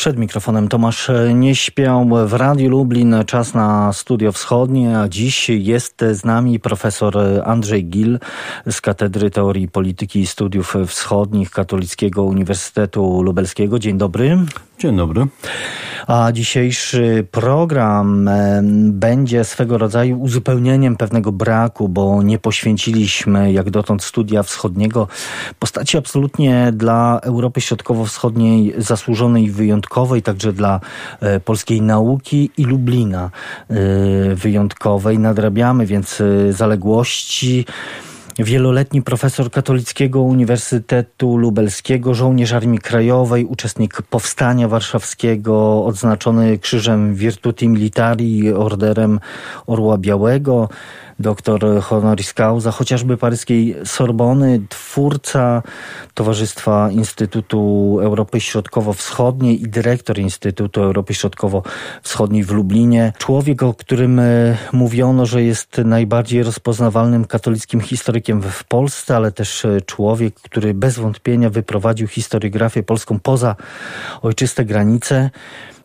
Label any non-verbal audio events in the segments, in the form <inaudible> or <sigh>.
Przed mikrofonem Tomasz nie śpiał w Radiu Lublin. Czas na Studio Wschodnie, a dziś jest z nami profesor Andrzej Gil z Katedry Teorii Polityki i Studiów Wschodnich Katolickiego Uniwersytetu Lubelskiego. Dzień dobry. Dzień dobry. A dzisiejszy program będzie swego rodzaju uzupełnieniem pewnego braku, bo nie poświęciliśmy jak dotąd studia wschodniego postaci absolutnie dla Europy Środkowo-Wschodniej zasłużonej i wyjątkowej, także dla e, polskiej nauki i Lublina e, wyjątkowej. Nadrabiamy więc e, zaległości wieloletni profesor Katolickiego Uniwersytetu Lubelskiego, żołnierz Armii Krajowej, uczestnik Powstania Warszawskiego, odznaczony Krzyżem Virtuti Militari, Orderem Orła Białego, doktor honoris causa, chociażby paryskiej Sorbony, twórca Towarzystwa Instytutu Europy Środkowo-Wschodniej i dyrektor Instytutu Europy Środkowo-Wschodniej w Lublinie. Człowiek, o którym e, mówiono, że jest najbardziej rozpoznawalnym katolickim historykiem w Polsce, ale też e, człowiek, który bez wątpienia wyprowadził historiografię polską poza ojczyste granice.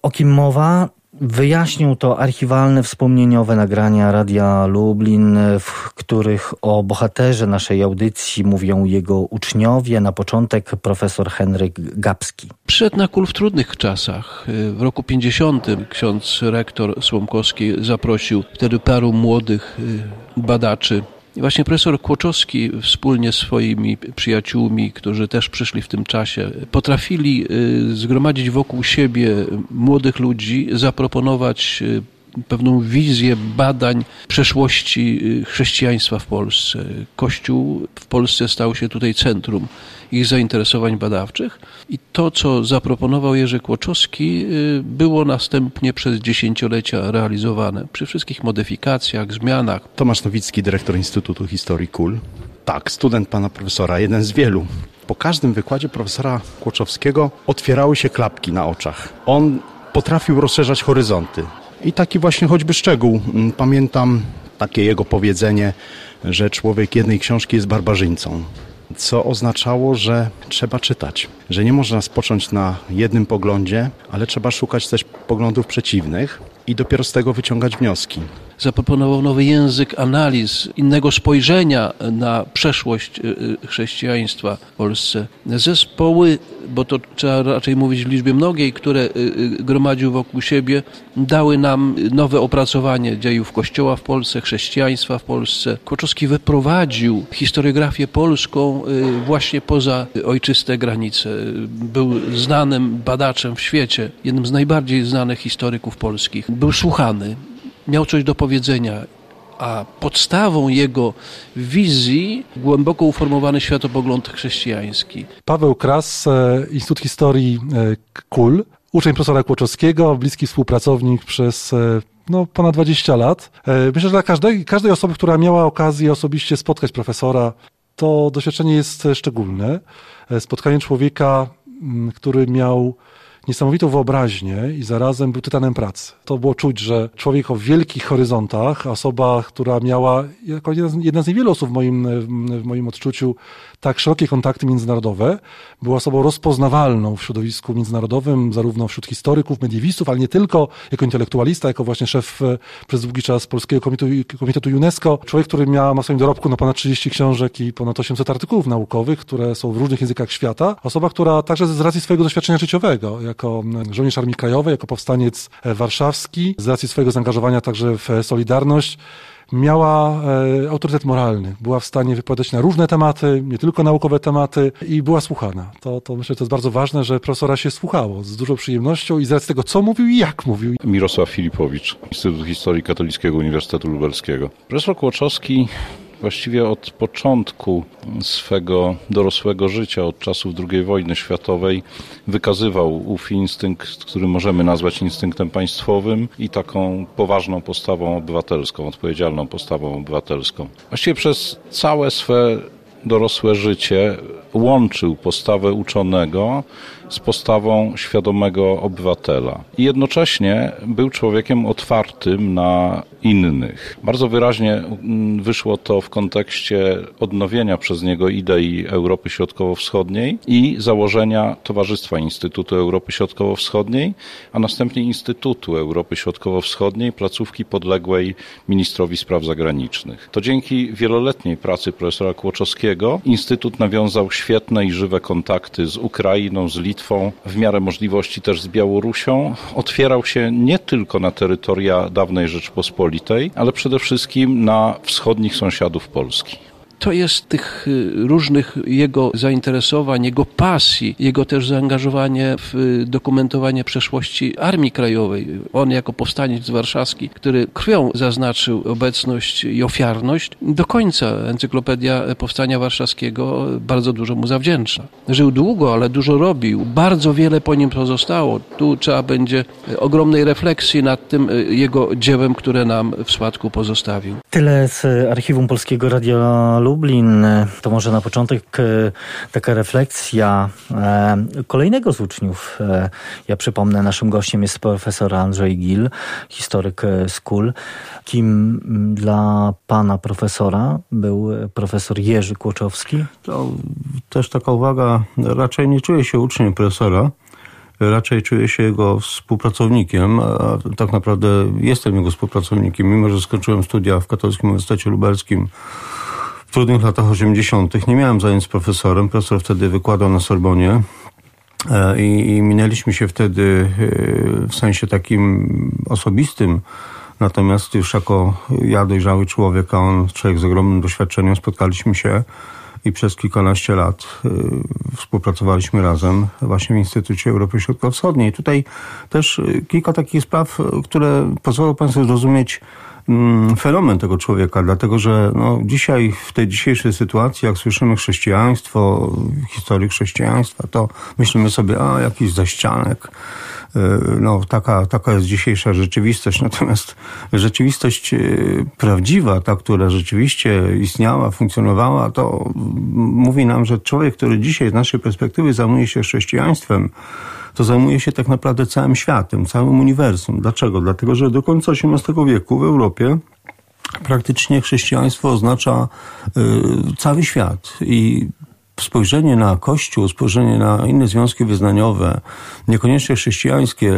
O kim mowa? Wyjaśnił to archiwalne, wspomnieniowe nagrania Radia Lublin, w których o bohaterze naszej audycji mówią jego uczniowie. Na początek profesor Henryk Gapski. Przyszedł na kul w trudnych czasach. W roku 50 ksiądz rektor Słomkowski zaprosił wtedy paru młodych y, badaczy właśnie profesor Kłoczowski wspólnie z swoimi przyjaciółmi, którzy też przyszli w tym czasie, potrafili y, zgromadzić wokół siebie młodych ludzi, zaproponować y, pewną wizję badań przeszłości y, chrześcijaństwa w Polsce. Kościół w Polsce stał się tutaj centrum ich zainteresowań badawczych i to, co zaproponował Jerzy Kłoczowski, y, było następnie przez dziesięciolecia realizowane. Przy wszystkich modyfikacjach, zmianach. Tomasz Nowicki, dyrektor Instytutu Historii KUL. Tak, student pana profesora, jeden z wielu. Po każdym wykładzie profesora Kłoczowskiego otwierały się klapki na oczach. On potrafił rozszerzać horyzonty. I taki właśnie choćby szczegół. Mm, pamiętam takie jego powiedzenie, że człowiek jednej książki jest barbarzyńcą co oznaczało, że trzeba czytać, że nie można spocząć na jednym poglądzie, ale trzeba szukać też poglądów przeciwnych i dopiero z tego wyciągać wnioski zaproponował nowy język analiz, innego spojrzenia na przeszłość y, y, chrześcijaństwa w Polsce. Zespoły, bo to trzeba raczej mówić w liczbie mnogiej, które y, gromadził wokół siebie, dały nam nowe opracowanie dziejów Kościoła w Polsce, chrześcijaństwa w Polsce. Koczowski wyprowadził historiografię polską właśnie poza ojczyste granice. Był znanym badaczem w świecie, jednym z najbardziej znanych historyków polskich. Był słuchany miał coś do powiedzenia, a podstawą jego wizji głęboko uformowany światopogląd chrześcijański. Paweł Kras, e, Instytut Historii e, KUL, uczeń profesora Kłoczowskiego, bliski współpracownik przez e, no, ponad 20 lat. Myślę, że dla każdej, każdej osoby, która miała okazję osobiście spotkać profesora, to doświadczenie jest szczególne. Spotkanie człowieka, który miał niesamowitą wyobraźnię i zarazem był tytanem pracy. To było czuć, że człowiek o wielkich horyzontach, osoba, która miała, jako jedna z niewielu osób w moim, w moim odczuciu, tak szerokie kontakty międzynarodowe, była osobą rozpoznawalną w środowisku międzynarodowym, zarówno wśród historyków, mediewistów, ale nie tylko, jako intelektualista, jako właśnie szef e, przez długi czas Polskiego Komitetu, Komitetu UNESCO. Człowiek, który miał na swoim dorobku no, ponad 30 książek i ponad 800 artykułów naukowych, które są w różnych językach świata. Osoba, która także z racji swojego doświadczenia życiowego, jako żołnierz Armii Krajowej, jako powstaniec e, warszawski, z racji swojego zaangażowania także w Solidarność, miała e, autorytet moralny. Była w stanie wypowiadać na różne tematy, nie tylko naukowe tematy i była słuchana. To, to myślę, że to jest bardzo ważne, że profesora się słuchało z dużą przyjemnością i z racji tego, co mówił i jak mówił. Mirosław Filipowicz, Instytut Historii Katolickiego Uniwersytetu Lubelskiego. Profesor Kłoczowski właściwie od początku swego dorosłego życia, od czasów II wojny światowej, wykazywał ów instynkt, który możemy nazwać instynktem państwowym i taką poważną postawą obywatelską, odpowiedzialną postawą obywatelską. Właściwie przez całe swe dorosłe życie łączył postawę uczonego z postawą świadomego obywatela. I jednocześnie był człowiekiem otwartym na innych. Bardzo wyraźnie mm, wyszło to w kontekście odnowienia przez niego idei Europy Środkowo-Wschodniej i założenia Towarzystwa Instytutu Europy Środkowo-Wschodniej, a następnie Instytutu Europy Środkowo-Wschodniej, placówki podległej ministrowi spraw zagranicznych. To dzięki wieloletniej pracy profesora Kłoczowskiego Instytut nawiązał świetne i żywe kontakty z Ukrainą, z Litwą, w miarę możliwości też z Białorusią. Otwierał się nie tylko na terytoria dawnej Rzeczpospolitej, ale przede wszystkim na wschodnich sąsiadów Polski to jest tych y, różnych jego zainteresowań, jego pasji, jego też zaangażowanie w y, dokumentowanie przeszłości Armii Krajowej. On jako powstaniec warszawski, który krwią zaznaczył obecność i ofiarność, do końca Encyklopedia Powstania Warszawskiego bardzo dużo mu zawdzięcza. Żył długo, ale dużo robił. Bardzo wiele po nim pozostało. Tu trzeba będzie ogromnej refleksji nad tym y, jego dziełem, które nam w spadku pozostawił. Tyle z Archiwum Polskiego Radia Lublin. To może na początek e, taka refleksja e, kolejnego z uczniów. E, ja przypomnę, naszym gościem jest profesor Andrzej Gil, historyk z KUL. Kim dla pana profesora był profesor Jerzy Kłoczowski? To też taka uwaga, raczej nie czuję się uczniem profesora raczej czuję się jego współpracownikiem, a tak naprawdę jestem jego współpracownikiem, mimo że skończyłem studia w Katolickim Uniwersytecie Lubelskim trudnych latach 80. Nie miałem zajęć z profesorem. Profesor wtedy wykładał na Sorbonie. E, I, I minęliśmy się wtedy e, w sensie takim osobistym, natomiast już jako ja dojrzały człowiek, a on człowiek z ogromnym doświadczeniem, spotkaliśmy się i przez kilkanaście lat y, współpracowaliśmy razem właśnie w Instytucie Europy Środkowo-Wschodniej. Tutaj też kilka takich spraw, które pozwolą Państwu zrozumieć fenomen tego człowieka, dlatego że no, dzisiaj, w tej dzisiejszej sytuacji, jak słyszymy chrześcijaństwo, historię chrześcijaństwa, to myślimy sobie, a jakiś zaścianek, E, no, taka, taka jest dzisiejsza rzeczywistość. Natomiast rzeczywistość e, prawdziwa, ta, która rzeczywiście istniała, funkcjonowała, to mówi nam, że człowiek, który dzisiaj z naszej perspektywy zajmuje się chrześcijaństwem, to zajmuje się tak naprawdę całym światem, całym uniwersum. Dlaczego? Dlatego, że do końca XVIII wieku w Europie praktycznie chrześcijaństwo oznacza y, cały świat i spojrzenie na Kościół, spojrzenie na inne związki wyznaniowe, niekoniecznie chrześcijańskie,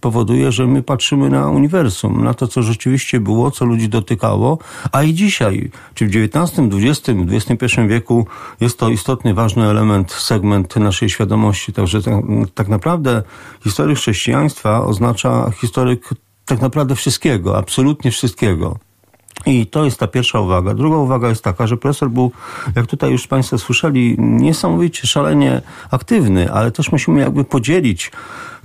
powoduje, że my patrzymy na uniwersum, na to, co rzeczywiście było, co ludzi dotykało, a i dzisiaj, czy w XIX, XX, XXI wieku jest to istotny, ważny element, segment naszej świadomości. Także tak, tak naprawdę historyk chrześcijaństwa oznacza historyk tak naprawdę wszystkiego, absolutnie wszystkiego. I to jest ta pierwsza uwaga. Druga uwaga jest taka, że profesor był, jak tutaj już Państwo słyszeli, niesamowicie szalenie aktywny, ale też musimy jakby podzielić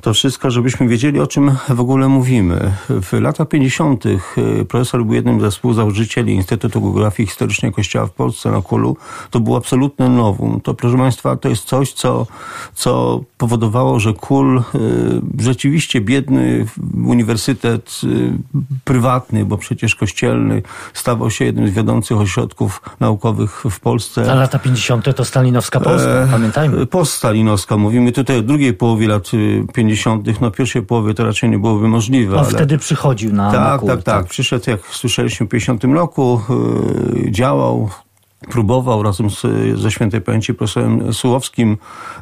to wszystko, żebyśmy wiedzieli, o czym w ogóle mówimy. W latach 50. Y, profesor był jednym ze współzałożycieli Instytutu Geografii Historycznej Kościoła w Polsce na Kulu. To było absolutne nowum. To, proszę Państwa, to jest coś, co, co powodowało, że Kul, y, rzeczywiście biedny uniwersytet y, prywatny, bo przecież kościelny, stawał się jednym z wiodących ośrodków naukowych w Polsce. A lata 50. to stalinowska Polska, e, pamiętajmy. Poststalinowska. Mówimy tutaj o drugiej połowie lat 50 90. no pierwszej połowy to raczej nie byłoby możliwe. On ale... wtedy przychodził na Tak, na tak, tak. Przyszedł, jak słyszeliśmy, w 50 roku, yy, działał, próbował razem z, ze świętej pamięci profesorem Sułowskim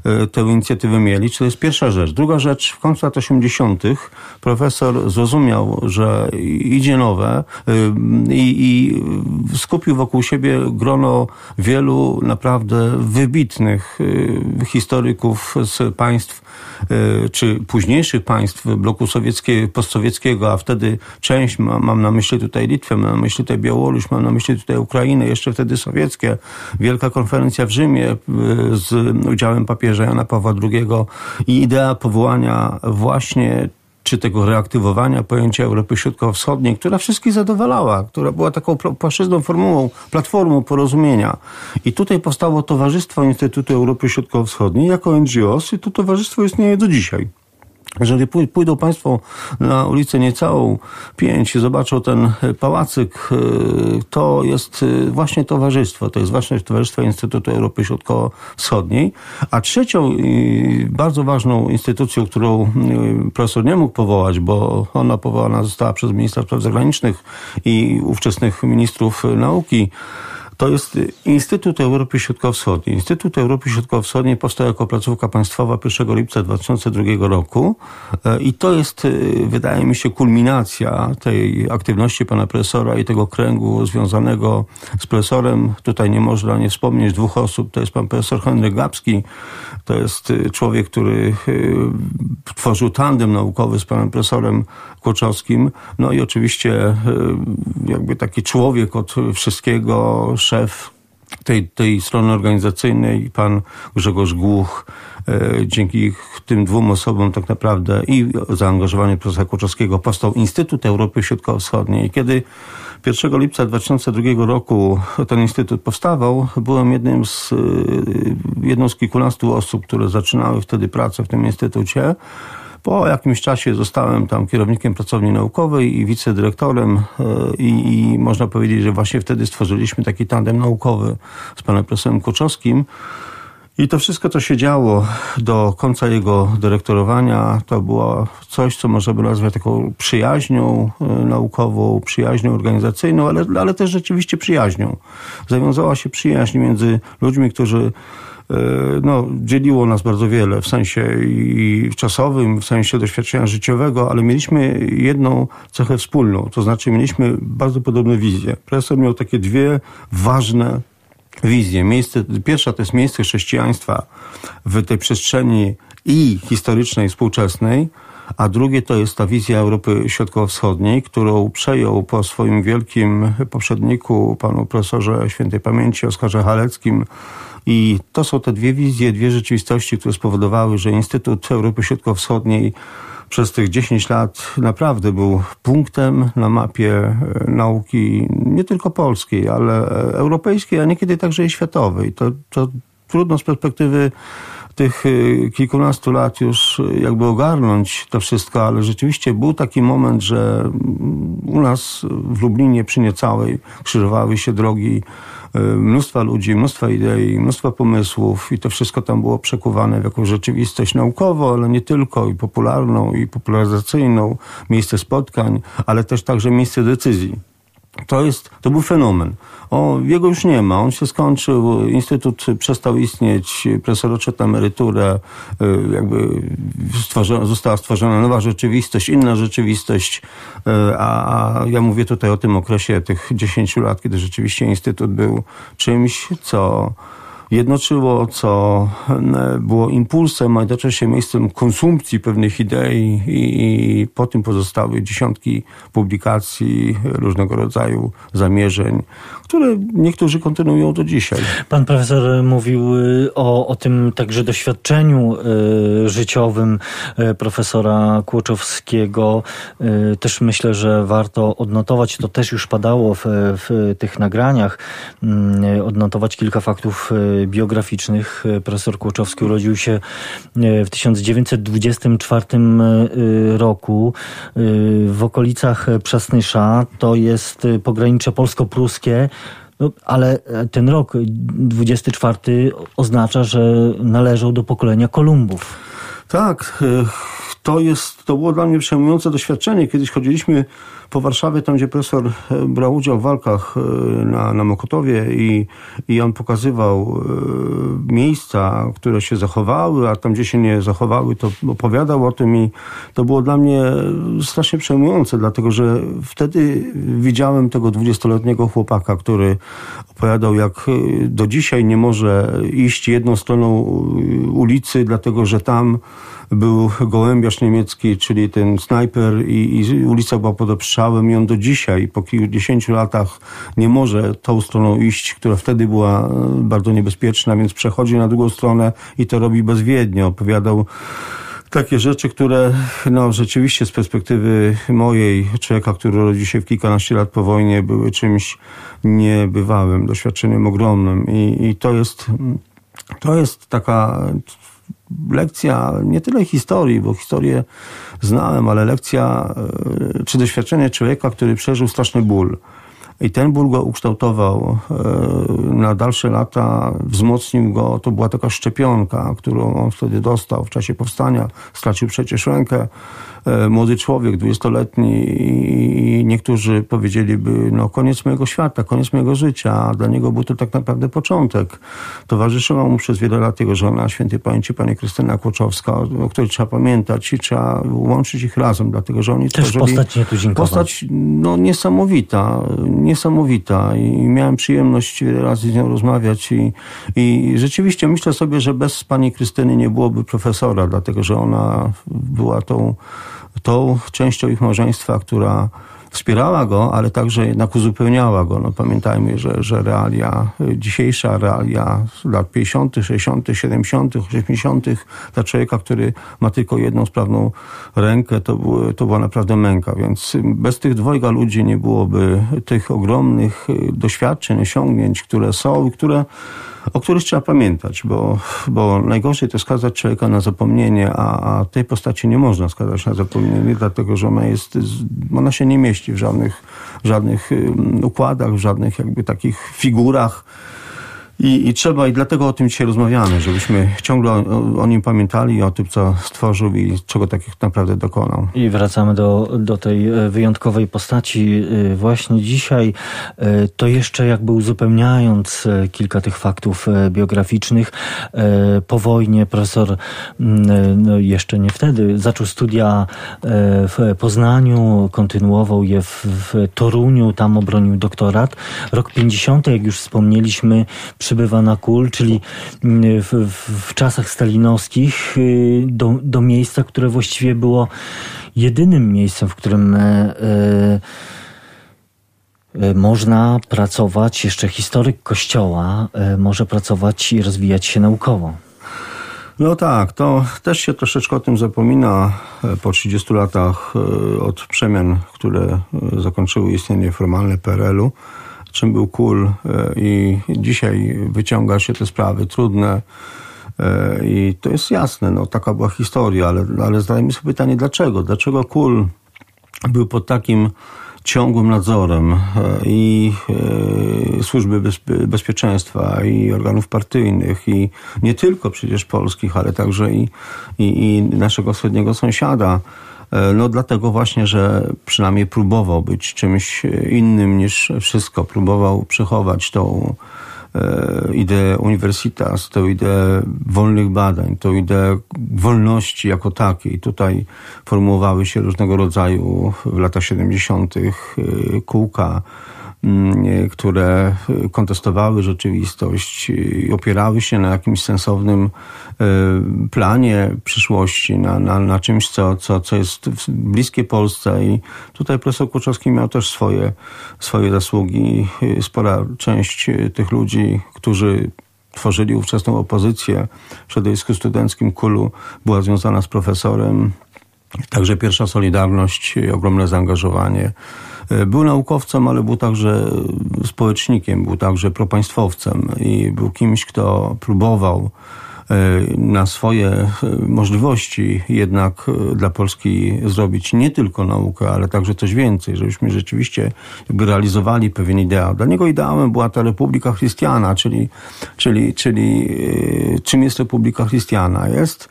e, tę inicjatywę mieli. To jest pierwsza rzecz. Druga rzecz, w końcu lat 80. profesor zrozumiał, że idzie nowe e, i, i skupił wokół siebie grono wielu naprawdę wybitnych e, historyków z państw czy późniejszych państw bloku sowieckiego, postsowieckiego, a wtedy część, mam na myśli tutaj Litwę, mam na myśli tutaj Białoruś, mam na myśli tutaj Ukrainę, jeszcze wtedy sowiecką, wielka konferencja w Rzymie y, z udziałem papieża Jana Pawła II i idea powołania właśnie czy tego reaktywowania pojęcia Europy Środkowo-Wschodniej, która wszystkich zadowalała, która była taką płaszczyzną formułą, platformą porozumienia. I tutaj powstało Towarzystwo Instytutu Europy Środkowo-Wschodniej jako NGOs i to towarzystwo istnieje do dzisiaj. Jeżeli pójdą Państwo na ulicę niecałą 5 i zobaczą ten pałacyk, y, to jest y, właśnie towarzystwo. To jest właśnie Towarzystwo Instytutu Europy Środkowo-Wschodniej. A trzecią bardzo ważną instytucją, którą y, profesor nie mógł powołać, bo ona powołana została przez ministra spraw zagranicznych i ówczesnych ministrów nauki, to jest Instytut Europy Środkowo-Wschodniej. Instytut Europy Środkowo-Wschodniej powstał jako placówka państwowa 1 lipca 2002 roku e, i to jest, e, wydaje mi się, kulminacja tej aktywności pana profesora i tego kręgu związanego z profesorem. Tutaj nie można nie wspomnieć dwóch osób. To jest pan profesor Henryk Gapski, to jest e, człowiek, który tworzył tandem naukowy z panem profesorem Kłoczowskim. No i oczywiście jakby taki człowiek od wszystkiego, szef tej, tej strony organizacyjnej, pan Grzegorz Głuch, e, dzięki tym dwóm osobom tak naprawdę i zaangażowanie profesora Kłoczowskiego powstał Instytut Europy Środkowo-Wschodniej. Kiedy 1 lipca 2002 roku ten instytut powstawał, byłem jednym z, e, jedną z kilkunastu osób, które zaczynały wtedy pracę w tym instytucie. Po jakimś czasie zostałem tam kierownikiem pracowni naukowej i wicedyrektorem e, i, i można powiedzieć, że właśnie wtedy stworzyliśmy taki tandem naukowy z panem profesorem Kuczowskim. I to wszystko, co się działo do końca jego dyrektorowania, to było coś, co możemy nazwać taką przyjaźnią e, naukową, przyjaźnią organizacyjną, ale, ale też rzeczywiście przyjaźnią. Zawiązała się przyjaźń między ludźmi, którzy no, dzieliło nas bardzo wiele w sensie i czasowym, w sensie doświadczenia życiowego, ale mieliśmy jedną cechę wspólną, to znaczy mieliśmy bardzo podobne wizje. Profesor miał takie dwie ważne wizje. Miejsce, pierwsza to jest miejsce chrześcijaństwa w tej przestrzeni i historycznej, współczesnej, a drugie to jest ta wizja Europy Środkowo-Wschodniej, którą przejął po swoim wielkim poprzedniku, panu profesorze świętej pamięci Oskarze Haleckim, i to są te dwie wizje, dwie rzeczywistości, które spowodowały, że Instytut Europy Środkowo-Wschodniej przez tych 10 lat naprawdę był punktem na mapie e, nauki nie tylko polskiej, ale e, europejskiej, a niekiedy także i światowej. To, to trudno z perspektywy tych e, kilkunastu lat już jakby ogarnąć to wszystko, ale rzeczywiście był taki moment, że u nas w Lublinie przy niecałej krzyżowały się drogi mnóstwa ludzi, mnóstwa idei, mnóstwa pomysłów i to wszystko tam było przekuwane w jakąś rzeczywistość naukową, ale nie tylko, i popularną, i popularyzacyjną, miejsce spotkań, ale też także miejsce decyzji. To, jest, to był fenomen. O, jego już nie ma, on się skończył, instytut przestał istnieć, profesor odszedł na emeryturę, y, jakby stworzona, została stworzona nowa rzeczywistość, inna rzeczywistość, a, a ja mówię tutaj o tym okresie tych 10 lat, kiedy rzeczywiście instytut był czymś, co jednoczyło, co było impulsem, a jednocześnie miejscem konsumpcji pewnych idei i, po tym pozostały dziesiątki publikacji, różnego rodzaju zamierzeń, które niektórzy kontynuują do dzisiaj. Pan profesor mówił y, o, o tym także doświadczeniu y, życiowym y, profesora Kłoczowskiego. Y, też myślę, że warto odnotować, to też już padało w, w tych nagraniach, y, odnotować kilka faktów y, biograficznych. Profesor Kłoczowski urodził się e, w 1924 e, roku e, w okolicach Przasnysza. To jest pogranicze polsko-pruskie. No, ale ten rok 24 oznacza, że należał do pokolenia Kolumbów. Tak, to jest, to było dla mnie przejmujące doświadczenie. Kiedyś chodziliśmy po Warszawie, tam gdzie profesor e, brał udział w walkach e, na, na Mokotowie i, i on pokazywał e, miejsca, które się zachowały, a tam gdzie się nie zachowały, to opowiadał o tym i to było dla mnie strasznie przejmujące, dlatego że wtedy widziałem tego dwudziestoletniego chłopaka, który opowiadał, jak do dzisiaj nie może iść jedną stroną ulicy, dlatego że tam był gołębiarz niemiecki, czyli ten snajper i, i ulica była pod obstrzałem i on do dzisiaj, po kilkudziesięciu latach nie może tą stroną iść, która wtedy była e, bardzo niebezpieczna, więc przechodzi na drugą stronę i to robi bezwiednie. Opowiadał takie rzeczy, które no, rzeczywiście z perspektywy mojej, człowieka, który rodzi się w kilkanaście lat po wojnie, były czymś niebywałym, doświadczeniem ogromnym. I, i to jest to jest taka lekcja nie tyle historii, bo historię znałem, ale lekcja e, czy doświadczenie człowieka, który przeżył straszny ból. I ten ból go ukształtował e, na dalsze lata, wzmocnił go. To była taka szczepionka, którą on wtedy dostał w czasie powstania. Stracił przecież rękę. E, młody człowiek, dwudziestoletni i niektórzy powiedzieliby, no koniec mojego świata, koniec mojego życia, a dla niego był to tak naprawdę początek. Towarzyszyła mu przez wiele lat jego żona, świętej pamięci pani Krystyna Kłoczowska, o której trzeba pamiętać i trzeba łączyć ich razem, dlatego że oni Też tworzyli... postać nietuzinkowa. Postać no, niesamowita, niesamowita i miałem przyjemność wiele razy z nią rozmawiać i, i rzeczywiście myślę sobie, że bez pani Krystyny nie byłoby profesora, dlatego że ona była tą tą częścią ich małżeństwa, która wspierała go, ale także jednak uzupełniała go. No, pamiętajmy, że, że realia, dzisiejsza realia lat 50., 60., 70., 80. dla człowieka, który ma tylko jedną sprawną rękę, to, były, to była naprawdę męka. Więc bez tych dwojga ludzi nie byłoby tych ogromnych doświadczeń, osiągnięć, które są które o których trzeba pamiętać, bo, bo najgorzej to skazać człowieka na zapomnienie, a, a tej postaci nie można skazać na zapomnienie, dlatego że ona jest, ona się nie mieści w żadnych, żadnych układach, w żadnych jakby takich figurach, i, I trzeba, i dlatego o tym dzisiaj rozmawiamy, żebyśmy ciągle o, o, nim pamiętali, o tym, co stworzył i czego takich naprawdę dokonał. I wracamy do, do tej e, wyjątkowej postaci e, właśnie dzisiaj. E, to jeszcze jakby uzupełniając kilka tych faktów biograficznych, po wojnie profesor, no jeszcze nie wtedy, zaczął studia w Poznaniu, kontynuował je w, w Toruniu, tam obronił doktorat. Rok 50, jak już wspomnieliśmy, przybywa na kul, czyli mm, w, w, czasach stalinowskich y, do, do miejsca, które właściwie było jedynym miejscem, w którym e, e, e, można pracować, jeszcze historyk kościoła może pracować i rozwijać się naukowo. No tak, to też się troszeczkę o tym zapomina po 30 latach od przemian, które zakończyły istnienie formalne PRL-u czym był kul e, i dzisiaj wyciąga się te sprawy trudne e, i to jest jasne, no taka była historia, ale, ale zadajmy sobie pytanie dlaczego? Dlaczego kul był pod takim ciągłym nadzorem e, i służby bezpieczeństwa, i organów partyjnych, i nie tylko przecież polskich, ale także i, i, i naszego wschodniego sąsiada. E, no dlatego właśnie, że przynajmniej próbował być czymś innym niż wszystko. Próbował przechować tą e, ideę uniwersytas, tę ideę wolnych badań, tę ideę wolności jako takiej. Tutaj formułowały się różnego rodzaju w latach 70. E, kółka które kontestowały rzeczywistość i opierały się na jakimś sensownym e, planie przyszłości, na, na, na czymś, co, co, co jest bliskie Polsce i tutaj profesor Kłuczowski miał też swoje, swoje zasługi. Spora część tych ludzi, którzy tworzyli ówczesną opozycję w środowisku studenckim była związana z profesorem. Także pierwsza Solidarność, ogromne zaangażowanie E, był naukowcem, ale był także społecznikiem, był także propaństwowcem i był kimś, kto próbował e, na swoje e, możliwości jednak dla Polski zrobić nie tylko naukę, ale także coś więcej, żebyśmy rzeczywiście jakby realizowali pewien ideał. Dla niego ideałem była ta Republika Chrystiana, czyli, czyli, czyli czym jest Republika Chrystiana? Jest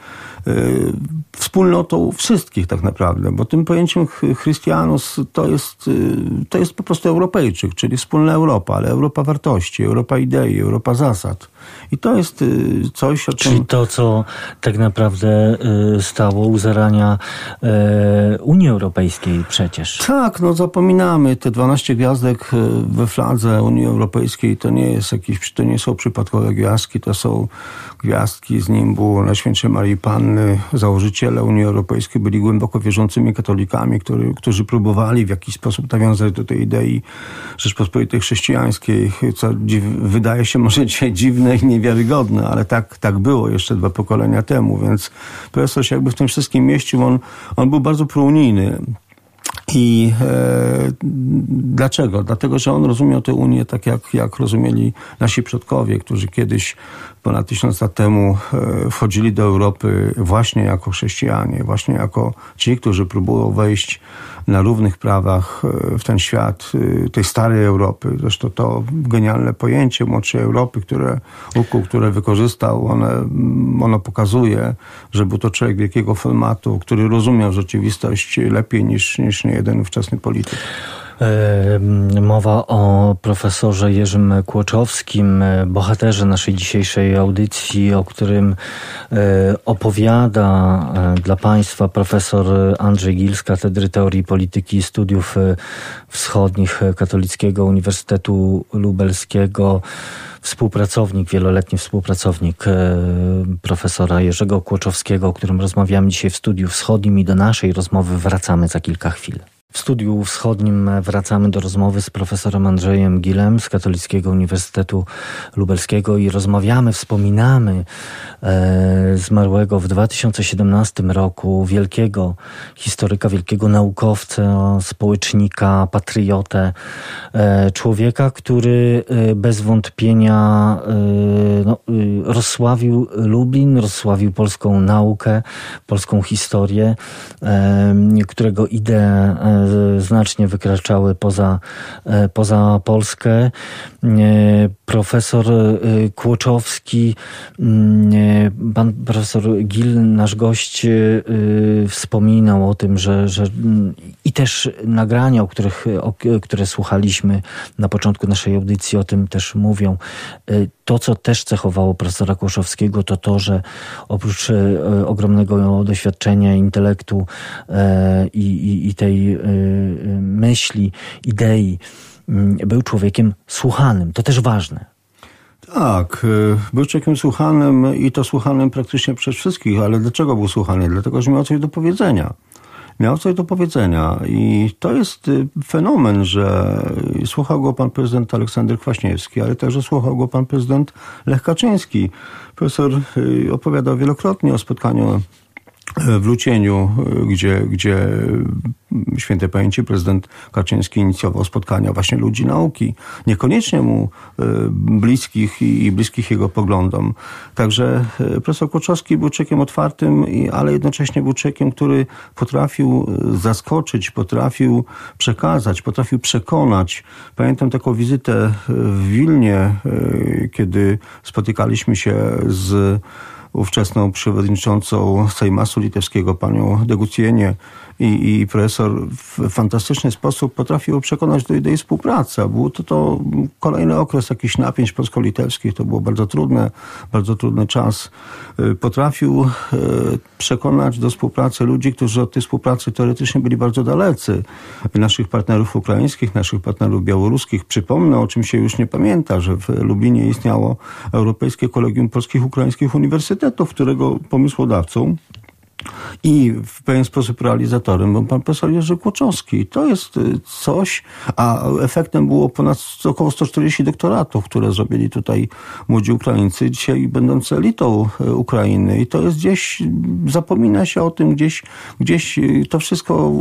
wspólnotą wszystkich tak naprawdę, bo tym pojęciem Chrystianos to jest, y, to jest po prostu Europejczyk, czyli wspólna Europa, ale Europa wartości, Europa idei, Europa zasad. I to jest y, coś, o czym... Czyli to, co tak naprawdę stało u zarania Unii Europejskiej przecież. Tak, no zapominamy. Te 12 gwiazdek we fladze Unii Europejskiej to nie jest jakiś, to nie są przypadkowe gwiazdki, to są gwiazdki z nimbu Najświętszej Marii Panny. Założyciele Unii Europejskiej byli głęboko wierzącymi katolikami, który, którzy próbowali w jakiś sposób nawiązać do tej idei Rzeczpospolitej Chrześcijańskiej, co wydaje się może dzisiaj dziwne i niewiarygodne, ale tak, tak było jeszcze dwa pokolenia temu, więc profesor się jakby w tym wszystkim mieścił. On, on był bardzo prounijny. I e, dlaczego? Dlatego, że on rozumiał tę Unię tak, jak, jak rozumieli nasi przodkowie, którzy kiedyś ponad tysiąc lat temu e, wchodzili do Europy właśnie jako chrześcijanie, właśnie jako ci, którzy próbują wejść na równych prawach e, w ten świat tej starej Europy. Zresztą to genialne pojęcie młodszej Europy, które Uku, które wykorzystał, one, ono pokazuje, że był to człowiek wielkiego formatu, który rozumiał rzeczywistość lepiej niż, niż niejeden ówczesny polityk. Mowa o profesorze Jerzym Kłoczowskim, e, bohaterze naszej dzisiejszej audycji, o którym e, opowiada e, dla Państwa profesor Andrzej Gil z Katedry Teorii Polityki i Studiów Wschodnich Katolickiego Uniwersytetu Lubelskiego współpracownik, wieloletni współpracownik profesora Jerzego Kłoczowskiego, o którym rozmawiamy dzisiaj w studiu wschodnim i do naszej rozmowy wracamy za kilka chwil. W studiu wschodnim wracamy do rozmowy z profesorem Andrzejem Gilem z Katolickiego Uniwersytetu Lubelskiego i rozmawiamy, wspominamy e, zmarłego w 2017 roku wielkiego historyka, wielkiego naukowca, społecznika, patriotę, e, człowieka, który e, bez wątpienia e, no, e, rozsławił Lublin, rozsławił polską naukę, polską historię, e, którego idee znacznie wykraczały poza, e, poza Polskę. E, profesor e, Kłoczowski, mm, pan profesor Gil, nasz gość, wspominał o tym, że, że mm, i też nagrania, o których, o, które słuchaliśmy na początku naszej audycji, o tym też mówią. To, co też cechowało profesora Kłoszowskiego, to to, że oprócz ogromnego doświadczenia, intelektu i, i, i tej myśli, idei. Mm, był człowiekiem słuchanym. To też ważne. Tak, y, był człowiekiem słuchanym i to słuchanym praktycznie przez wszystkich, ale dlaczego był słuchany? Dlatego, że miał coś do powiedzenia. Miał coś do powiedzenia i to jest y, fenomen, że słuchał go pan prezydent Aleksander Kwaśniewski, ale także słuchał go pan prezydent Lech Kaczyński. Profesor opowiadał wielokrotnie o spotkaniu w Lucieniu, gdzie, gdzie święte pamięci prezydent Kaczyński inicjował spotkania właśnie ludzi nauki, niekoniecznie mu e, bliskich i bliskich jego poglądom. Także e, profesor Kłoczowski był człowiekiem otwartym, ale jednocześnie był człowiekiem, który potrafił zaskoczyć, potrafił przekazać, potrafił przekonać. Pamiętam taką wizytę w Wilnie, kiedy spotykaliśmy się z ówczesną przewodniczącą Sejmasu Litewskiego, panią Degucienie, i, i profesor w fantastyczny sposób potrafił przekonać do idei współpracy. Był to, to kolejny okres jakichś napięć polsko-litewskich, to było bardzo trudne, bardzo trudny czas. Y, potrafił y, przekonać do współpracy ludzi, którzy od tej współpracy teoretycznie byli bardzo dalecy. Naszych partnerów ukraińskich, naszych partnerów białoruskich. Przypomnę, o czym się już nie pamięta, że w Lublinie istniało Europejskie Kolegium Polskich Ukraińskich Uniwersytetów, którego pomysłodawcą i w pewien sposób realizatorem był pan profesor Jerzy Kłoczowski. To jest y, coś, a efektem było ponad około 140 doktoratów, które zrobili tutaj młodzi Ukraińcy, dzisiaj będący elitą y, Ukrainy. I to jest gdzieś, zapomina się o tym, gdzieś, gdzieś y, to wszystko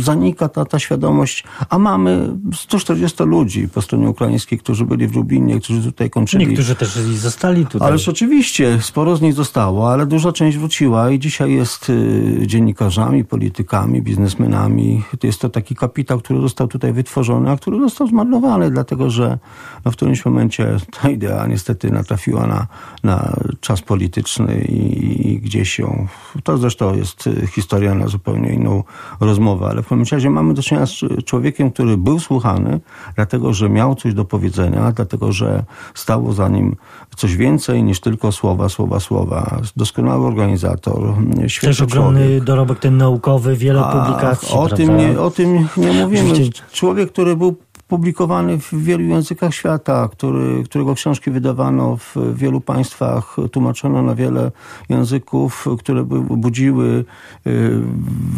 zanika, ta, ta świadomość, a mamy 140 ludzi po stronie ukraińskiej, którzy byli w Lublinie, którzy tutaj kończyli. Niektórzy też zostali tutaj. Ależ oczywiście, sporo z nich zostało, ale duża część wróciła i dzisiaj jest jest y, dziennikarzami, politykami, biznesmenami. Jest to taki kapitał, który został tutaj wytworzony, a który został zmarnowany, dlatego że no, w którymś momencie ta idea niestety natrafiła na, na czas polityczny i, i gdzieś ją... To zresztą jest historia na zupełnie inną rozmowę, ale w każdym razie mamy do czynienia z człowiekiem, który był słuchany, dlatego że miał coś do powiedzenia, dlatego że stało za nim coś więcej niż tylko słowa, słowa, słowa. Doskonały organizator, świetny też ogromny człowiek. dorobek ten naukowy, wiele A, publikacji. O tym, nie, o tym nie mówimy. Człowiek, który był publikowany w wielu językach świata, który, którego książki wydawano w wielu państwach, tłumaczono na wiele języków, które budziły y,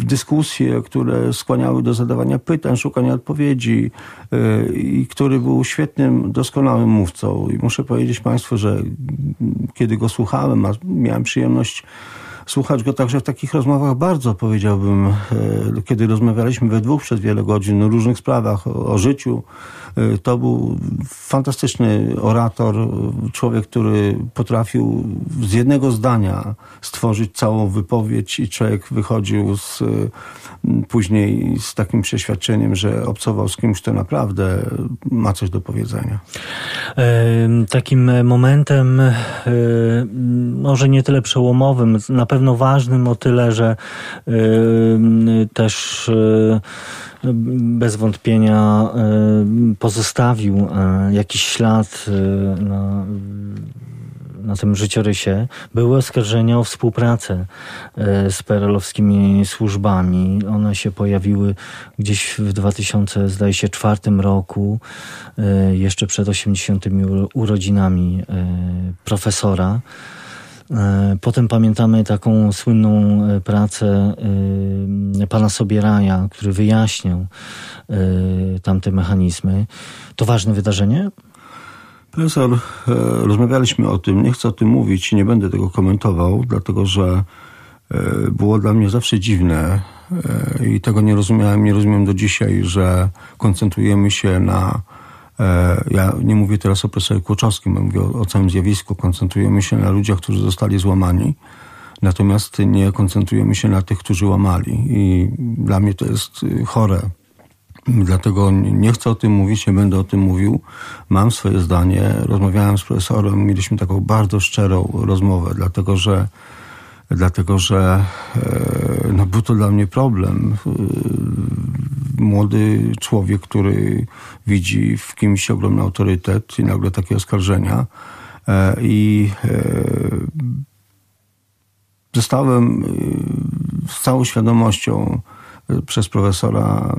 dyskusje, które skłaniały do zadawania pytań, szukania odpowiedzi y, i który był świetnym, doskonałym mówcą. I muszę powiedzieć Państwu, że kiedy go słuchałem, a miałem przyjemność słuchać go także w takich rozmowach bardzo, powiedziałbym, e, kiedy rozmawialiśmy we dwóch przez wiele godzin o różnych sprawach, o, o życiu, to był fantastyczny orator, człowiek, który potrafił z jednego zdania stworzyć całą wypowiedź i człowiek wychodził z, y, później z takim przeświadczeniem, że obcował z kimś, kto naprawdę ma coś do powiedzenia. Takim momentem, może nie tyle przełomowym, na pewno ważnym o tyle, że też bez wątpienia pozostawił jakiś ślad na na tym życiorysie były oskarżenia o współpracę z perelowskimi służbami. One się pojawiły gdzieś w 2004 roku, jeszcze przed 80. urodzinami profesora. E, potem pamiętamy taką słynną e, pracę e, pana Sobieraja, który wyjaśniał tamte mechanizmy. To ważne wydarzenie? Profesor, rozmawialiśmy o tym, nie chcę o tym mówić nie będę tego komentował, dlatego że było dla mnie zawsze dziwne i tego nie rozumiałem, nie rozumiem do dzisiaj, że koncentrujemy się na ja nie mówię teraz o profesorze Kłoczowskim, mówię o, o całym zjawisku. Koncentrujemy się na ludziach, którzy zostali złamani, natomiast nie koncentrujemy się na tych, którzy łamali. I dla mnie to jest y, chore. Dlatego nie chcę o tym mówić, nie będę o tym mówił. Mam swoje zdanie. Rozmawiałem z profesorem, mieliśmy taką bardzo szczerą rozmowę, dlatego że dlatego że e, no, był to dla mnie problem. E, młody człowiek, który widzi w kimś ogromny autorytet i nagle takie oskarżenia. E, I zostałem z całą świadomością przez profesora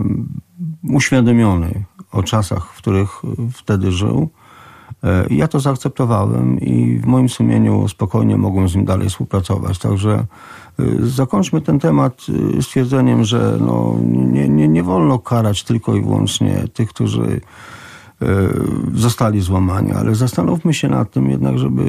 uświadomiony o czasach, w których wtedy żył E, ja to zaakceptowałem i w moim sumieniu spokojnie mogłem z nim dalej współpracować. Także e, zakończmy ten temat e, stwierdzeniem, że no, nie, nie, nie wolno karać tylko i wyłącznie tych, którzy zostali złamani, ale zastanówmy się nad tym jednak, żeby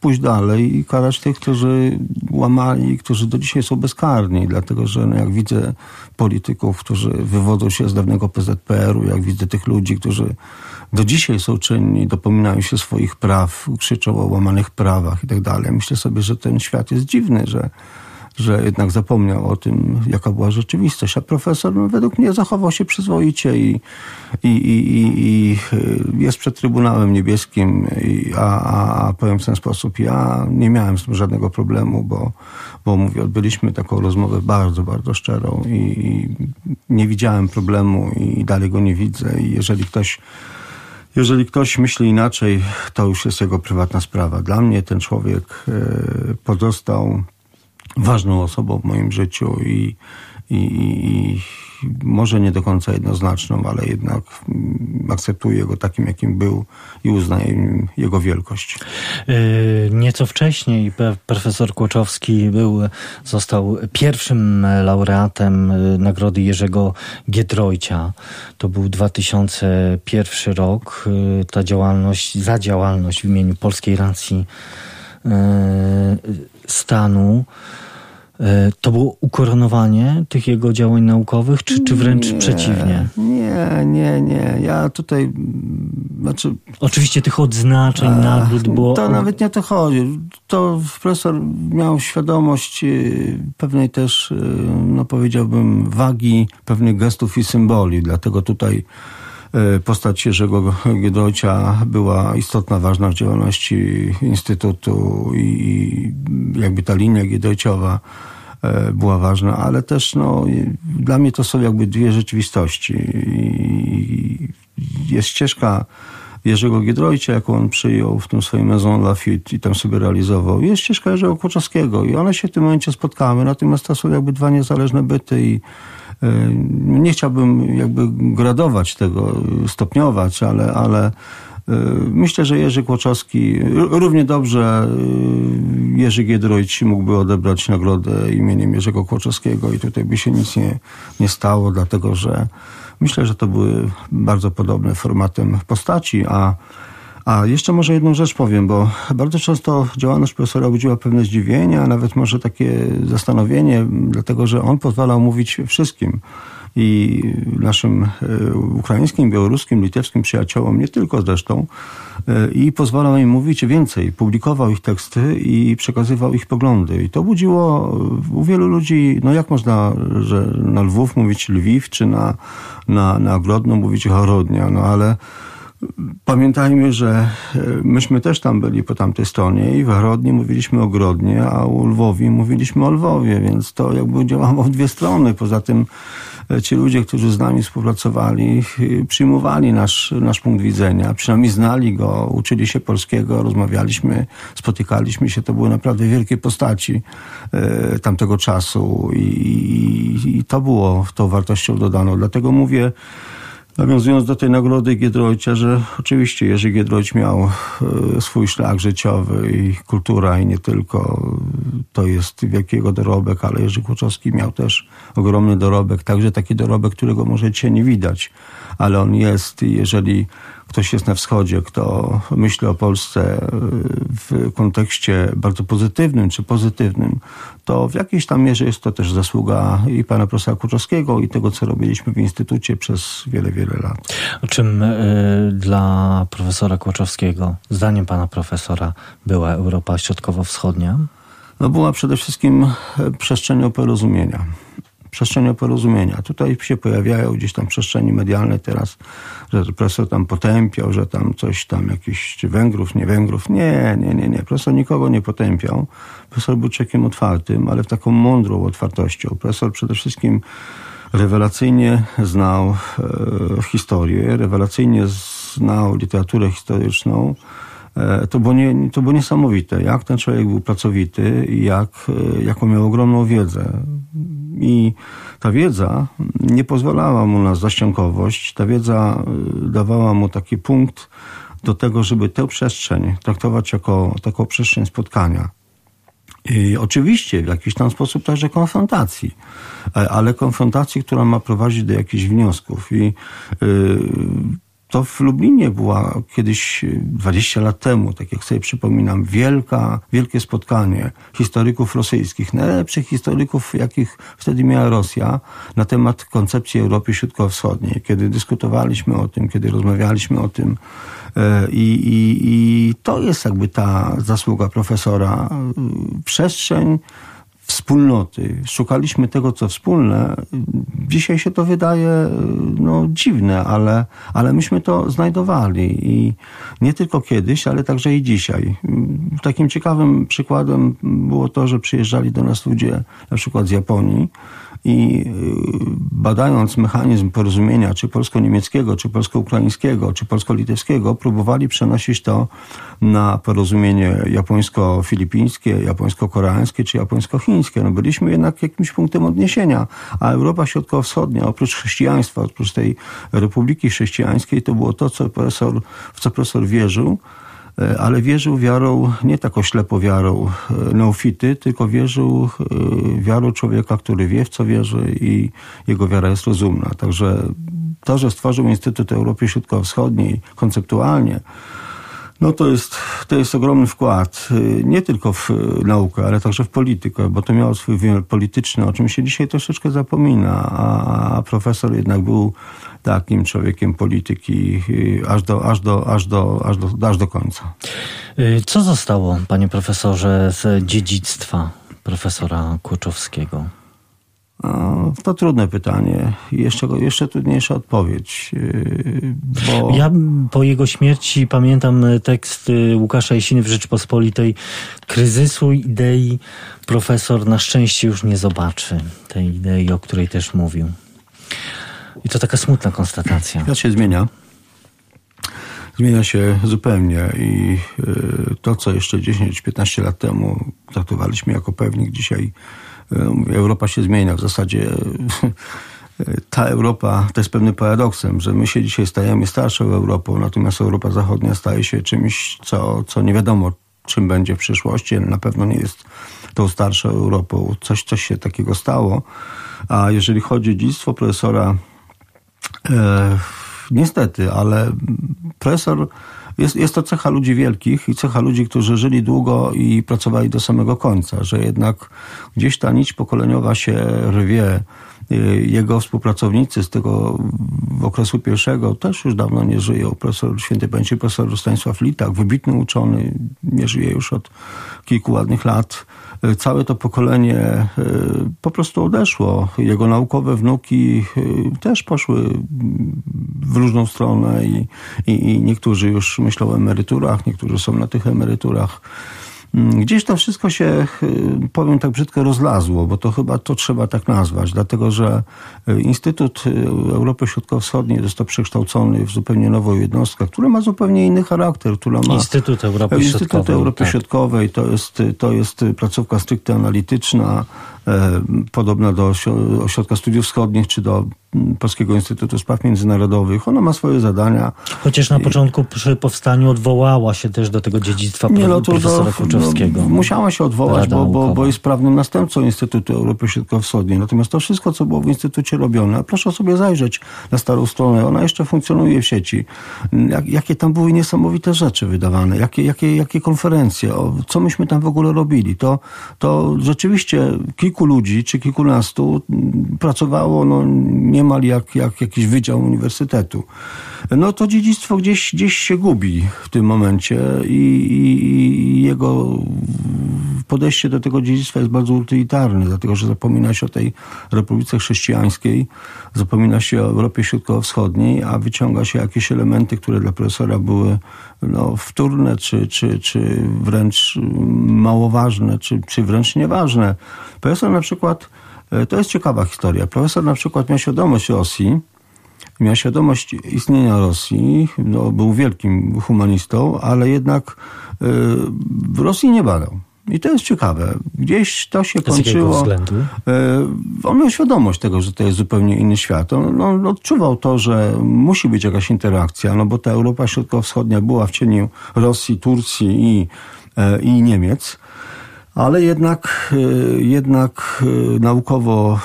pójść dalej i karać tych, którzy łamali, którzy do dzisiaj są bezkarni, dlatego że no, jak widzę polityków, którzy wywodzą się z dawnego PZPR-u, jak widzę tych ludzi, którzy do dzisiaj są czynni, dopominają się swoich praw, krzyczą o łamanych prawach i tak. Myślę sobie, że ten świat jest dziwny, że, że jednak zapomniał o tym, jaka była rzeczywistość. A profesor no, według mnie zachował się przyzwoicie i, i, i, i jest przed Trybunałem Niebieskim, a, a, a powiem w ten sposób, ja nie miałem z tym żadnego problemu, bo, bo mówię, odbyliśmy taką rozmowę bardzo, bardzo szczerą i nie widziałem problemu i dalej go nie widzę. I jeżeli ktoś jeżeli ktoś myśli inaczej, to już jest jego prywatna sprawa. Dla mnie ten człowiek e, pozostał ważną osobą w moim życiu i, i, i może nie do końca jednoznaczną, ale jednak mm, akceptuję go takim, jakim był i uznaję jego wielkość. Yy, nieco wcześniej profesor Kłoczowski był, został pierwszym laureatem yy, Nagrody Jerzego Giedroycia. To był 2001 rok. Ta działalność, za działalność w imieniu Polskiej Racji Stanu E, to było ukoronowanie tych jego działań naukowych, czy, czy wręcz nie, przeciwnie? Nie, nie, nie. Ja tutaj, znaczy... Oczywiście tych odznaczeń, nagród było... To nawet nie o to chodzi. To profesor miał świadomość y, pewnej też, y, no powiedziałbym, wagi pewnych gestów i symboli. Dlatego tutaj postać Jerzego Giedroycia była istotna, ważna w działalności Instytutu i jakby ta linia Giedroyciowa E, była ważna, ale też no, dla mnie to są jakby dwie rzeczywistości. Jest ścieżka Jerzego Giedroycia, jaką on przyjął w tym swoim Maison Lafitte i tam sobie realizował. Jest ścieżka Jerzego Kłoczowskiego i one się w tym momencie spotkały, natomiast to są jakby dwa niezależne byty i e, nie chciałbym jakby gradować tego, stopniować, ale, ale E, myślę, że Jerzy Kłoczowski, równie dobrze e, Jerzy Giedroyć mógłby odebrać nagrodę imieniem Jerzego Kłoczowskiego i tutaj by się nic nie, nie stało, dlatego że myślę, że to były bardzo podobne formatem postaci, a a jeszcze może jedną rzecz powiem, bo bardzo często działalność profesora budziła pewne zdziwienie, a nawet może takie zastanowienie, dlatego że on pozwalał mówić wszystkim i naszym e, ukraińskim, białoruskim, litewskim przyjaciołom, nie tylko zresztą, e, i pozwalał im mówić więcej. Publikował ich teksty i przekazywał ich poglądy. I to budziło u wielu ludzi, no jak można, że na Lwów mówić Lwiw, czy na, na, na Grodno mówić Horodnia, no ale Pamiętajmy, że e, myśmy też tam byli po tamtej stronie i w Grodnie mówiliśmy o Grodnie, a u Lwowie mówiliśmy o Lwowie, więc to jakby działało w dwie strony. Poza tym e, ci ludzie, którzy z nami współpracowali, e, przyjmowali nasz, nasz punkt widzenia, przynajmniej znali go, uczyli się polskiego, rozmawialiśmy, spotykaliśmy się. To były naprawdę wielkie postaci tamtego czasu i, i, i to było tą wartością dodaną. Dlatego mówię, Nawiązując do tej nagrody Giedroycia, że oczywiście Jerzy Giedroyć miał e, swój szlak życiowy i kultura i nie tylko to jest wielkiego dorobek, ale Jerzy Kłoczowski miał też ogromny dorobek, także taki dorobek, którego może dzisiaj nie widać, ale on jest i jeżeli ktoś jest na wschodzie, kto myśli o Polsce e, w kontekście bardzo pozytywnym czy pozytywnym, to w jakiejś tam mierze jest to też zasługa i pana profesora Kuczowskiego i tego, co robiliśmy w Instytucie przez wiele, wiele lat. O czym y, dla profesora Kłoczowskiego, zdaniem pana profesora, była Europa Środkowo-Wschodnia? No była przede wszystkim e, przestrzenią porozumienia przestrzenią porozumienia. Tutaj się pojawiają gdzieś tam przestrzeni medialne teraz, że profesor tam potępiał, że tam coś tam jakiś, Węgrów, nie Węgrów. Nie, nie, nie, nie. Profesor nikogo nie potępiał. Profesor był człowiekiem otwartym, ale w taką mądrą otwartością. Profesor przede wszystkim rewelacyjnie znał e, historię, rewelacyjnie znał literaturę historyczną, to było, nie, to było niesamowite, jak ten człowiek był pracowity jak, e, jaką miał ogromną wiedzę. I ta wiedza nie pozwalała mu na zaściankowość, ta wiedza e, dawała mu taki punkt do tego, żeby tę przestrzeń traktować jako taką przestrzeń spotkania. I oczywiście w jakiś tam sposób także konfrontacji, ale konfrontacji, która ma prowadzić do jakichś wniosków. I yy, to w Lublinie była kiedyś 20 lat temu, tak jak sobie przypominam, wielka, wielkie spotkanie historyków rosyjskich, najlepszych historyków, jakich wtedy miała Rosja, na temat koncepcji Europy Środkowo-Wschodniej. Kiedy dyskutowaliśmy o tym, kiedy rozmawialiśmy o tym e, i, i, i to jest jakby ta zasługa profesora. Przestrzeń wspólnoty. Szukaliśmy tego, co wspólne. Dzisiaj się to wydaje no, dziwne, ale, ale myśmy to znajdowali. I nie tylko kiedyś, ale także i dzisiaj. Takim ciekawym przykładem było to, że przyjeżdżali do nas ludzie na przykład z Japonii i y, badając mechanizm porozumienia, czy polsko-niemieckiego, czy polsko-ukraińskiego, czy polsko-litewskiego, próbowali przenosić to na porozumienie japońsko-filipińskie, japońsko-koreańskie, czy japońsko-chińskie. No byliśmy jednak jakimś punktem odniesienia, a Europa Środkowo-Wschodnia, oprócz chrześcijaństwa, oprócz tej Republiki Chrześcijańskiej, to było to, co profesor, w co profesor wierzył, ale wierzył wiarą, nie taką ślepo wiarą e, neofity, tylko wierzył e, wiarą człowieka, który wie, w co wierzy i jego wiara jest rozumna. Także to, że stworzył Instytut Europy Środkowo-Wschodniej konceptualnie, no to jest, to jest ogromny wkład, nie tylko w naukę, ale także w politykę, bo to miało swój wymiar polityczny, o czym się dzisiaj troszeczkę zapomina, a profesor jednak był takim człowiekiem polityki y, aż do, aż do, aż do, aż do, aż do końca. Y, co zostało, panie profesorze, z dziedzictwa profesora Kłoczowskiego? To trudne pytanie. Jeszcze, jeszcze trudniejsza odpowiedź. Y, bo... Ja po jego śmierci pamiętam tekst Łukasza Jesiny w Rzeczpospolitej. Kryzysu idei profesor na szczęście już nie zobaczy. Tej idei, o której też mówił. I to taka smutna konstatacja. Świat się zmienia. Zmienia się zupełnie i y, to, co jeszcze 10-15 lat temu traktowaliśmy jako pewnik, dzisiaj y, Europa się zmienia. W zasadzie <laughs> ta Europa to jest pewnym paradoksem, że my się dzisiaj stajemy starszą Europą, natomiast Europa Zachodnia staje się czymś, co, co nie wiadomo, czym będzie w przyszłości. Na pewno nie jest tą starszą Europą. Coś, coś się takiego stało. A jeżeli chodzi o dziedzictwo profesora E, niestety, ale profesor jest, jest to cecha ludzi wielkich i cecha ludzi, którzy żyli długo i pracowali do samego końca, że jednak gdzieś ta nić pokoleniowa się rwie Jego współpracownicy z tego okresu pierwszego też już dawno nie żyją. Profesor święty pamięci profesor Stanisław Litak, wybitny uczony, nie żyje już od kilku ładnych lat. Całe to pokolenie po prostu odeszło. Jego naukowe wnuki też poszły w różną stronę i, i, i niektórzy już myślą o emeryturach, niektórzy są na tych emeryturach. Mm, gdzieś to wszystko się, powiem tak brzydko, rozlazło, bo to chyba to trzeba tak nazwać, dlatego że y, Instytut y, Europy Środkowo-Wschodniej został przekształcony w zupełnie nową jednostkę, która ma zupełnie inny charakter, która ma... Instytut Europy Instytut Środkowej. Europy tak. Środkowej to jest, to jest placówka stricte analityczna, e, podobna do Ośrodka Studiów Wschodnich czy do Polskiego Instytutu Spraw Międzynarodowych. Ona ma swoje zadania. Chociaż na początku przy powstaniu odwołała się też do tego dziedzictwa Nie, no to, profesora to, Kłuczowskiego. No, musiała się odwołać, Rada bo, bo, bo jest prawnym następcą Instytutu Europy Środkowo-Wschodniej. Natomiast to wszystko, co było w Instytucie robione, proszę sobie zajrzeć na starą stronę, ona jeszcze funkcjonuje w sieci. Jak, jakie tam były niesamowite rzeczy wydawane, jakie, jakie, jakie konferencje, o, co myśmy tam w ogóle robili. To, to rzeczywiście kilku ludzi, czy kilkunastu m, pracowało no, niemal jak, jak jakiś wydział uniwersytetu. No to dziedzictwo gdzieś, gdzieś się gubi w tym momencie i, i, jego podejście do tego dziedzictwa jest bardzo utylitarne, dlatego że zapomina się o tej Republice Chrześcijańskiej, zapomina się o Europie Środkowo-Wschodniej, a wyciąga się jakieś elementy, które dla profesora były no, wtórne, czy, czy, czy wręcz mało ważne, czy, czy wręcz nieważne. Profesor na przykład, e, to jest ciekawa historia, profesor na przykład miał świadomość Rosji, miał świadomość istnienia Rosji, no, był wielkim humanistą, ale jednak y, w Rosji nie badał. I to jest ciekawe. Gdzieś to się To z kończyło. względu? Y, On miał świadomość tego, że to jest zupełnie inny świat. On, on odczuwał to, że musi być jakaś interakcja, no bo ta Europa Środkowo-Wschodnia była w cieniu Rosji, Turcji i, e, i Niemiec. Ale jednak, y, jednak y, naukowo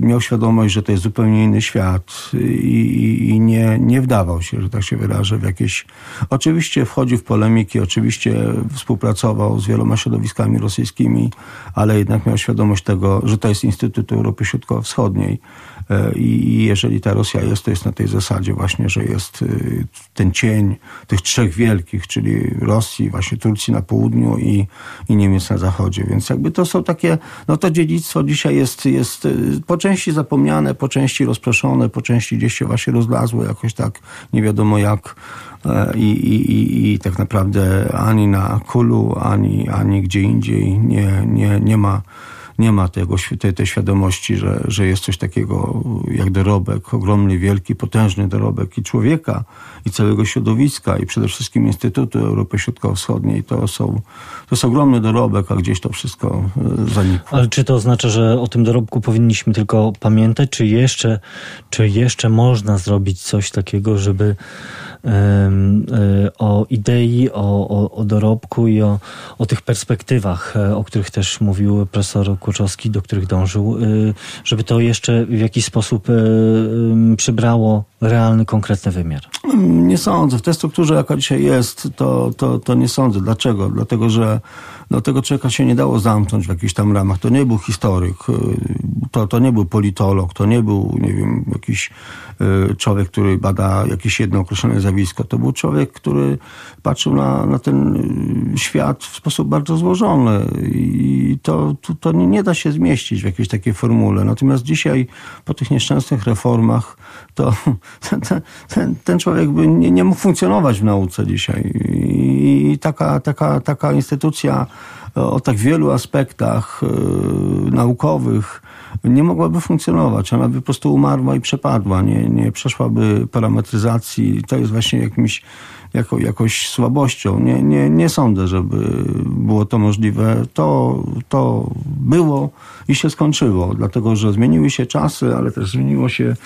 y, miał świadomość, że to jest zupełnie inny świat i, i, nie, nie wdawał się, że tak się wyrażę, w jakieś... Oczywiście wchodził w polemiki, oczywiście współpracował z wieloma środowiskami rosyjskimi, ale jednak miał świadomość tego, że to jest Instytut Europy Środkowo-Wschodniej. E, i i jeżeli ta Rosja jest, to jest na tej zasadzie właśnie, że jest y, ten cień tych trzech wielkich, czyli Rosji, właśnie Turcji na południu i, i Niemiec na zachodzie. Więc jakby to są takie, no to dziedzictwo dzisiaj jest, jest y, po części zapomniane, po części rozproszone, po części gdzieś się właśnie rozlazło jakoś tak, nie wiadomo jak. E, I, i, i, i tak naprawdę ani na Kulu, ani, ani gdzie indziej nie, nie, nie ma nie ma tego, tej, tej świadomości, że, że jest coś takiego jak dorobek, ogromny, wielki, potężny dorobek i człowieka, i całego środowiska, i przede wszystkim Instytutu Europy Środkowo-Wschodniej. To, są, to jest ogromny dorobek, a gdzieś to wszystko e, zanikło. Ale czy to oznacza, że o tym dorobku powinniśmy tylko pamiętać, czy jeszcze, czy jeszcze można zrobić coś takiego, żeby o idei, o, o, o dorobku i o, o tych perspektywach, e, o których też mówił profesor Kłoczowski, do których dążył, e, żeby to jeszcze w jakiś sposób e, przybrało realny, konkretny wymiar? Nie sądzę. W tej strukturze, jaka dzisiaj jest, to, to, to nie sądzę. Dlaczego? Dlatego, że no, tego człowieka się nie dało zamknąć w jakichś tam ramach. To nie był historyk, to, to nie był politolog, to nie był, nie wiem, jakiś y, człowiek, który bada jakieś jedno określone zjawisko. To był człowiek, który patrzył na, na ten y, świat w sposób bardzo złożony i to, to, to nie, nie da się zmieścić w jakiejś takiej formule. Natomiast dzisiaj, po tych nieszczęsnych reformach, to <laughs> ten, ten, ten człowiek by nie, nie mógł funkcjonować w nauce dzisiaj. I taka, taka, taka instytucja o tak wielu aspektach yy, naukowych nie mogłaby funkcjonować. Ona by po prostu umarła i przepadła. Nie, nie przeszłaby parametryzacji. To jest właśnie jakimś, jako, jakoś słabością. Nie, nie, nie sądzę, żeby było to możliwe. To, to było i się skończyło, dlatego że zmieniły się czasy, ale też zmieniło się,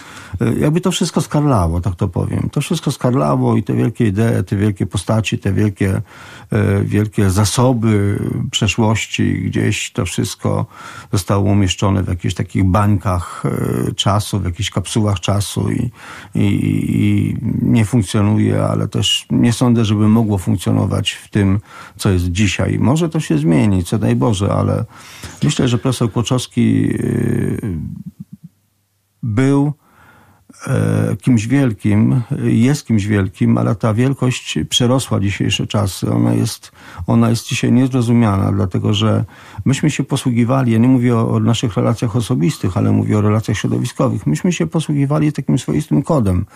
e, jakby to wszystko skarlało, tak to powiem. To wszystko skarlało i te wielkie idee, te wielkie postaci, te wielkie, e, wielkie zasoby przeszłości, gdzieś to wszystko zostało umieszczone w jakichś takich bańkach e, czasu, w jakichś kapsułach czasu i, i, i nie funkcjonuje, ale też nie sądzę, żeby mogło funkcjonować w tym, co jest dzisiaj. Może to się zmieni, co daj Boże, ale myślę, że profesor Kłoczowski yy, był e, kimś wielkim, jest kimś wielkim, ale ta wielkość przerosła dzisiejsze czasy. Ona jest, ona jest dzisiaj niezrozumiana, dlatego że myśmy się posługiwali, ja nie mówię o, o naszych relacjach osobistych, ale mówię o relacjach środowiskowych, myśmy się posługiwali takim swoistym kodem.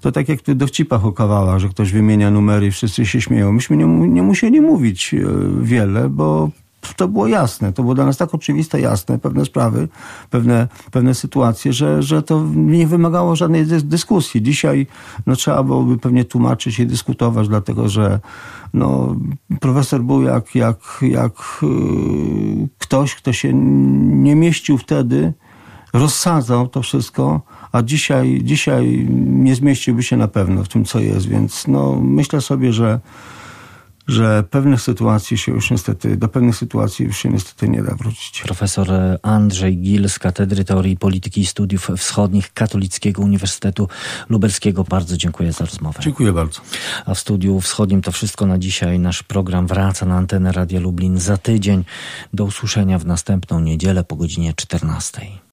To tak jak tych dowcipach o kawałach, że ktoś wymienia numery i wszyscy się śmieją. Myśmy nie, nie musieli mówić e, wiele, bo to było jasne. To było dla nas tak oczywiste, jasne, pewne sprawy, pewne, pewne sytuacje, że, że to nie wymagało żadnej dys- dyskusji. Dzisiaj no, trzeba byłoby pewnie tłumaczyć i dyskutować, dlatego że no, profesor był jak, jak, jak yy, ktoś, kto się nie mieścił wtedy, rozsadzał to wszystko, a dzisiaj, dzisiaj nie zmieściłby się na pewno w tym, co jest, więc no, myślę sobie, że że pewnych sytuacji się już niestety, do pewnych sytuacji już się niestety nie da wrócić. Profesor Andrzej Gil z Katedry Teorii Polityki i Studiów Wschodnich Katolickiego Uniwersytetu Lubelskiego. Bardzo dziękuję za rozmowę. Dziękuję bardzo. A w studiu wschodnim to wszystko na dzisiaj. Nasz program wraca na antenę Radia Lublin za tydzień. Do usłyszenia w następną niedzielę po godzinie 14.